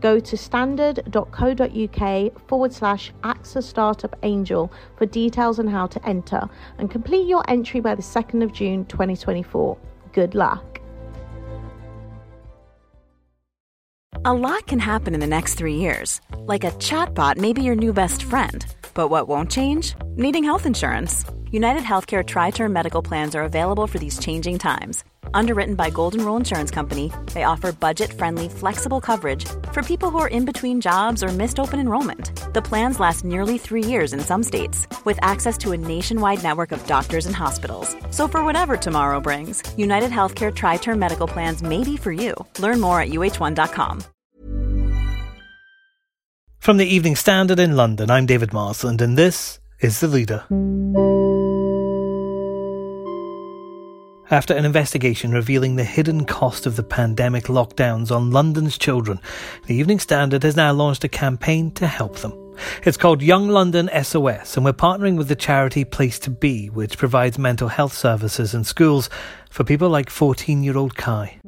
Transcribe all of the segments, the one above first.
Go to standard.co.uk forward slash AXA Startup Angel for details on how to enter and complete your entry by the 2nd of June 2024. Good luck. A lot can happen in the next three years. Like a chatbot may be your new best friend. But what won't change? Needing health insurance. United Healthcare Tri Term Medical Plans are available for these changing times Underwritten by Golden Rule Insurance Company, they offer budget-friendly, flexible coverage for people who are in between jobs or missed open enrollment. The plans last nearly three years in some states, with access to a nationwide network of doctors and hospitals. So for whatever tomorrow brings, United Healthcare Tri-Term Medical Plans may be for you. Learn more at uh1.com. From the Evening Standard in London, I'm David Marsland, and this is The Leader. After an investigation revealing the hidden cost of the pandemic lockdowns on London's children, the Evening Standard has now launched a campaign to help them. It's called Young London SOS, and we're partnering with the charity Place2Be, which provides mental health services in schools for people like 14 year old Kai.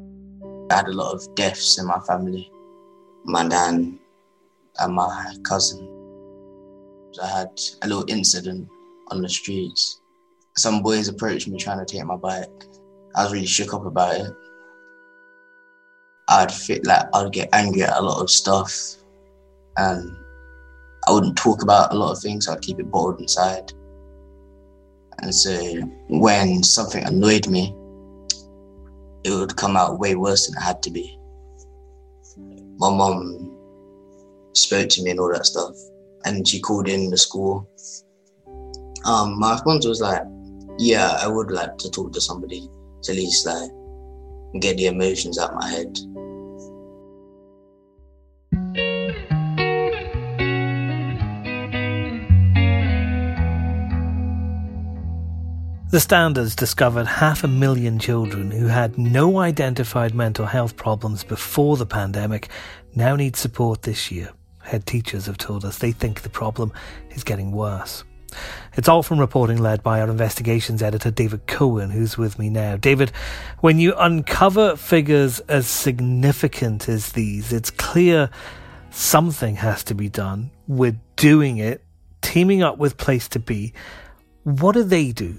I had a lot of deaths in my family my nan and my cousin. I had a little incident on the streets. Some boys approached me trying to take my bike. I was really shook up about it. I'd feel like I'd get angry at a lot of stuff and I wouldn't talk about a lot of things, I'd keep it bottled inside. And so when something annoyed me, it would come out way worse than it had to be. My mom spoke to me and all that stuff, and she called in the school. Um, my response was like, "Yeah, I would like to talk to somebody." to at least like get the emotions out of my head. The Standards discovered half a million children who had no identified mental health problems before the pandemic now need support this year. Head teachers have told us they think the problem is getting worse. It's all from reporting led by our investigations editor, David Cohen, who's with me now. David, when you uncover figures as significant as these, it's clear something has to be done. We're doing it, teaming up with Place2Be. What do they do?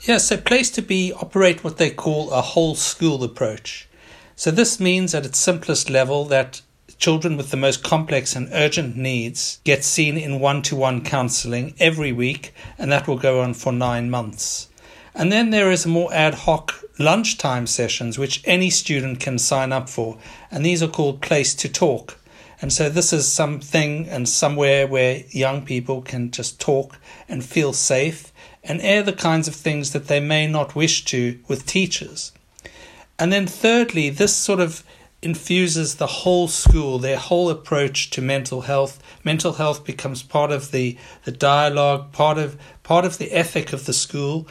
Yeah, so Place2Be operate what they call a whole school approach. So this means at its simplest level that children with the most complex and urgent needs get seen in one to one counseling every week, and that will go on for nine months. And then there is more ad hoc lunchtime sessions which any student can sign up for, and these are called Place2Talk. And so this is something and somewhere where young people can just talk and feel safe and air the kinds of things that they may not wish to with teachers. And then thirdly, this sort of infuses the whole school, their whole approach to mental health. Mental health becomes part of the, the dialogue, part of part of the ethic of the school.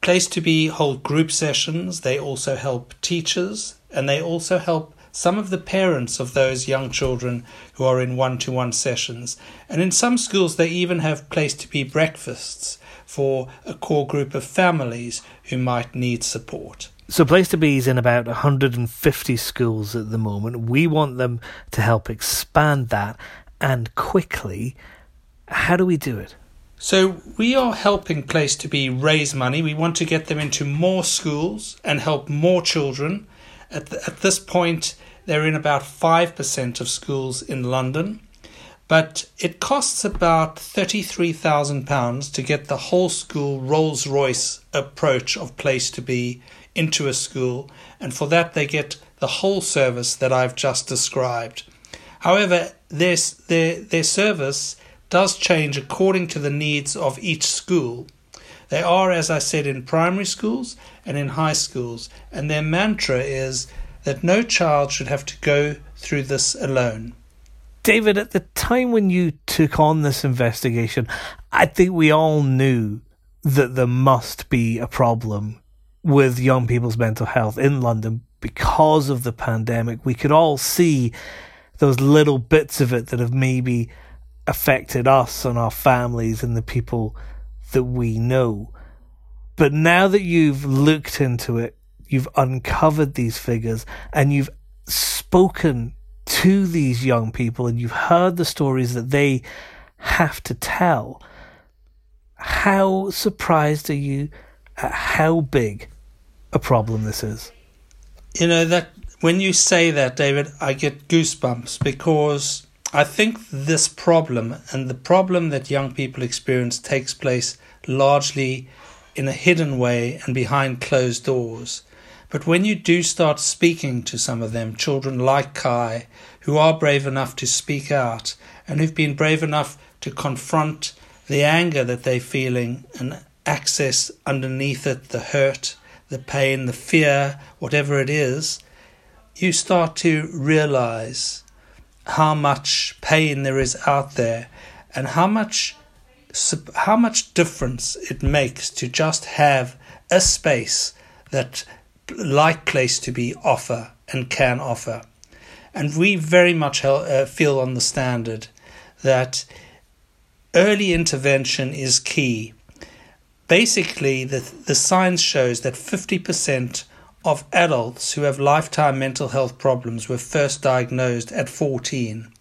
Place2Be hold group sessions. They also help teachers and they also help some of the parents of those young children who are in one to one sessions. And in some schools, they even have Place2Be breakfasts for a core group of families who might need support. So, Place2Be is in about 150 schools at the moment. We want them to help expand that and quickly. How do we do it? So, we are helping Place2Be raise money. We want to get them into more schools and help more children. At, the, at this point, they're in about 5% of schools in London. But it costs about £33,000 to get the whole school Rolls Royce approach of Place2Be into a school, and for that they get the whole service that I've just described. However, their, their, their service does change according to the needs of each school. They are, as I said, in primary schools and in high schools, and their mantra is that no child should have to go through this alone. David, at the time when you took on this investigation, I think we all knew that there must be a problem with young people's mental health in London because of the pandemic. We could all see those little bits of it that have maybe affected us and our families and the people that we know. But now that you've looked into it, you've uncovered these figures and you've spoken to these young people and you've heard the stories that they have to tell. How surprised are you at how big a problem this is? You know, that when you say that, David, I get goosebumps because I think this problem and the problem that young people experience takes place largely in a hidden way and behind closed doors. But when you do start speaking to some of them, children like Kai, who are brave enough to speak out and who've been brave enough to confront the anger that they're feeling and access underneath it the hurt, the pain, the fear, whatever it is, you start to realize how much pain there is out there and how much how much difference it makes to just have a space that like Place2Be offer and can offer. And we very much uh, feel on the standard that early intervention is key. Basically, the, the science shows that 50% of adults who have lifetime mental health problems were first diagnosed at 14.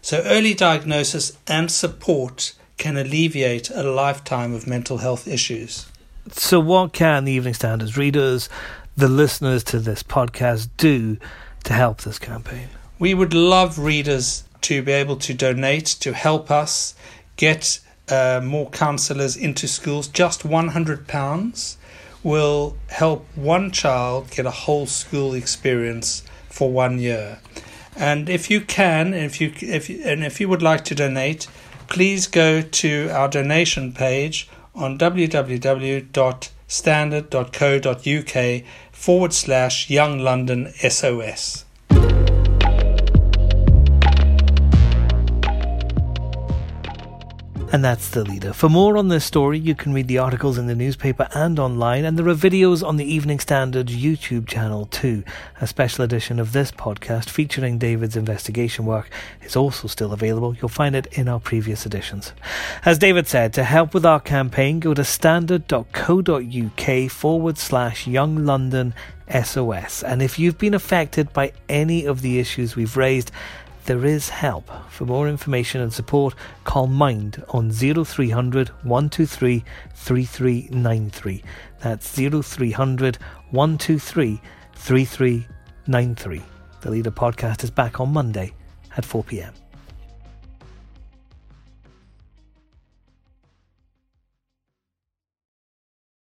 So, early diagnosis and support can alleviate a lifetime of mental health issues. So, what can the Evening Standards readers, the listeners to this podcast, do to help this campaign? We would love readers to be able to donate to help us get uh, more counsellors into schools. Just £100 will help one child get a whole school experience for one year. And if you can, if you if and if you would like to donate, please go to our donation page on www.standard.co.uk forward slash Young London SOS. And that's the leader. For more on this story, you can read the articles in the newspaper and online, and there are videos on the Evening Standard YouTube channel too. A special edition of this podcast featuring David's investigation work is also still available. You'll find it in our previous editions. As David said, to help with our campaign, go to standard.co.uk forward slash Young London SOS. And if you've been affected by any of the issues we've raised, there is help. For more information and support, call Mind on 0300 123 3393. That's 0300 123 3393. The Leader podcast is back on Monday at 4 pm.